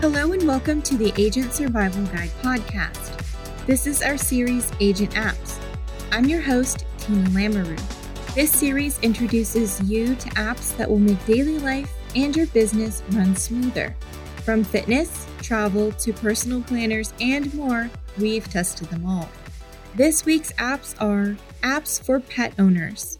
Hello and welcome to the Agent Survival Guide podcast. This is our series, Agent Apps. I'm your host, Tina Lamoreux. This series introduces you to apps that will make daily life and your business run smoother. From fitness, travel, to personal planners, and more, we've tested them all. This week's apps are apps for pet owners.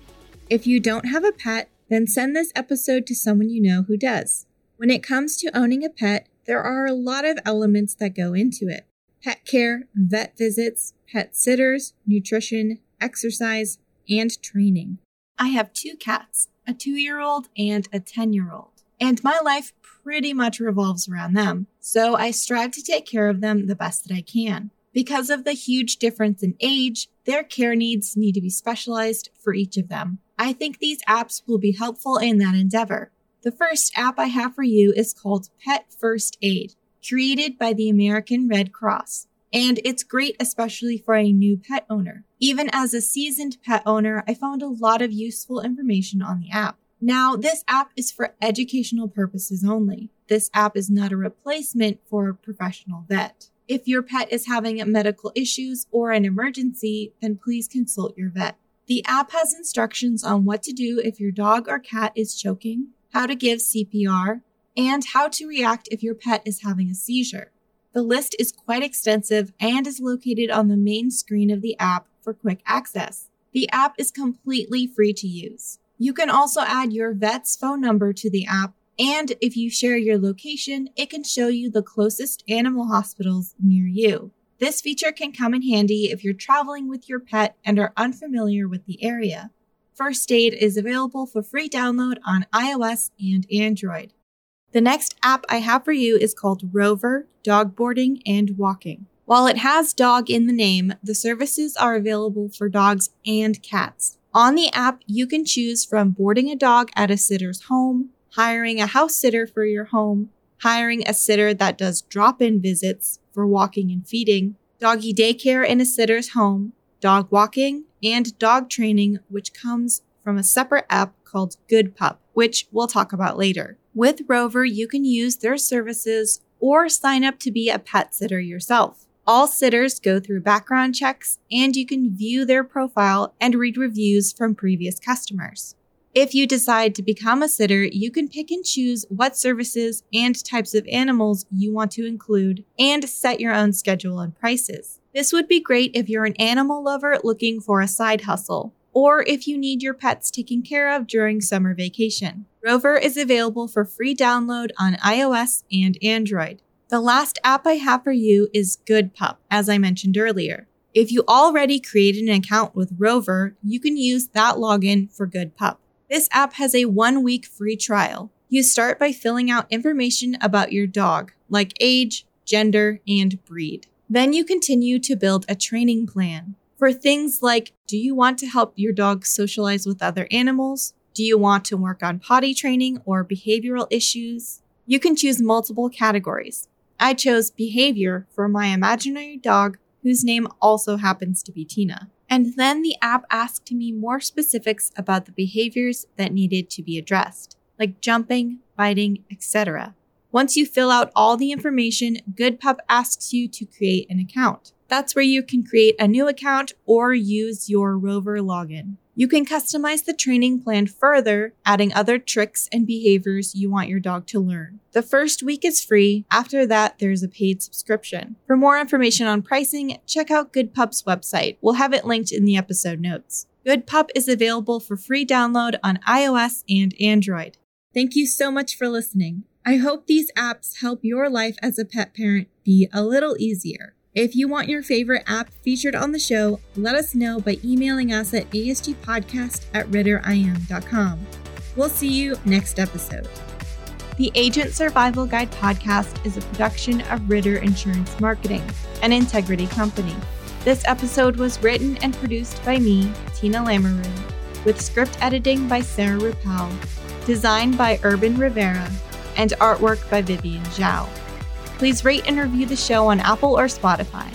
If you don't have a pet, then send this episode to someone you know who does. When it comes to owning a pet, there are a lot of elements that go into it pet care, vet visits, pet sitters, nutrition, exercise, and training. I have two cats, a two year old and a 10 year old, and my life pretty much revolves around them, so I strive to take care of them the best that I can. Because of the huge difference in age, their care needs need to be specialized for each of them. I think these apps will be helpful in that endeavor. The first app I have for you is called Pet First Aid, created by the American Red Cross. And it's great, especially for a new pet owner. Even as a seasoned pet owner, I found a lot of useful information on the app. Now, this app is for educational purposes only. This app is not a replacement for a professional vet. If your pet is having medical issues or an emergency, then please consult your vet. The app has instructions on what to do if your dog or cat is choking, how to give CPR, and how to react if your pet is having a seizure. The list is quite extensive and is located on the main screen of the app for quick access. The app is completely free to use. You can also add your vet's phone number to the app, and if you share your location, it can show you the closest animal hospitals near you. This feature can come in handy if you're traveling with your pet and are unfamiliar with the area. First Aid is available for free download on iOS and Android. The next app I have for you is called Rover Dog Boarding and Walking. While it has dog in the name, the services are available for dogs and cats. On the app, you can choose from boarding a dog at a sitter's home, hiring a house sitter for your home, hiring a sitter that does drop in visits for walking and feeding, doggy daycare in a sitter's home, dog walking, and dog training, which comes from a separate app called GoodPup, which we'll talk about later. With Rover, you can use their services or sign up to be a pet sitter yourself. All sitters go through background checks, and you can view their profile and read reviews from previous customers. If you decide to become a sitter, you can pick and choose what services and types of animals you want to include and set your own schedule and prices. This would be great if you're an animal lover looking for a side hustle, or if you need your pets taken care of during summer vacation. Rover is available for free download on iOS and Android. The last app I have for you is GoodPup, as I mentioned earlier. If you already created an account with Rover, you can use that login for GoodPup. This app has a one week free trial. You start by filling out information about your dog, like age, gender, and breed. Then you continue to build a training plan for things like do you want to help your dog socialize with other animals? Do you want to work on potty training or behavioral issues? You can choose multiple categories. I chose behavior for my imaginary dog, whose name also happens to be Tina. And then the app asked me more specifics about the behaviors that needed to be addressed, like jumping, biting, etc. Once you fill out all the information, GoodPup asks you to create an account. That's where you can create a new account or use your Rover login. You can customize the training plan further, adding other tricks and behaviors you want your dog to learn. The first week is free. After that, there's a paid subscription. For more information on pricing, check out GoodPup's website. We'll have it linked in the episode notes. GoodPup is available for free download on iOS and Android. Thank you so much for listening. I hope these apps help your life as a pet parent be a little easier. If you want your favorite app featured on the show, let us know by emailing us at asgpodcast at ritterim.com. We'll see you next episode. The Agent Survival Guide podcast is a production of Ritter Insurance Marketing, an integrity company. This episode was written and produced by me, Tina Lamoreux, with script editing by Sarah Rueppel, designed by Urban Rivera, and artwork by Vivian Zhao. Please rate and review the show on Apple or Spotify.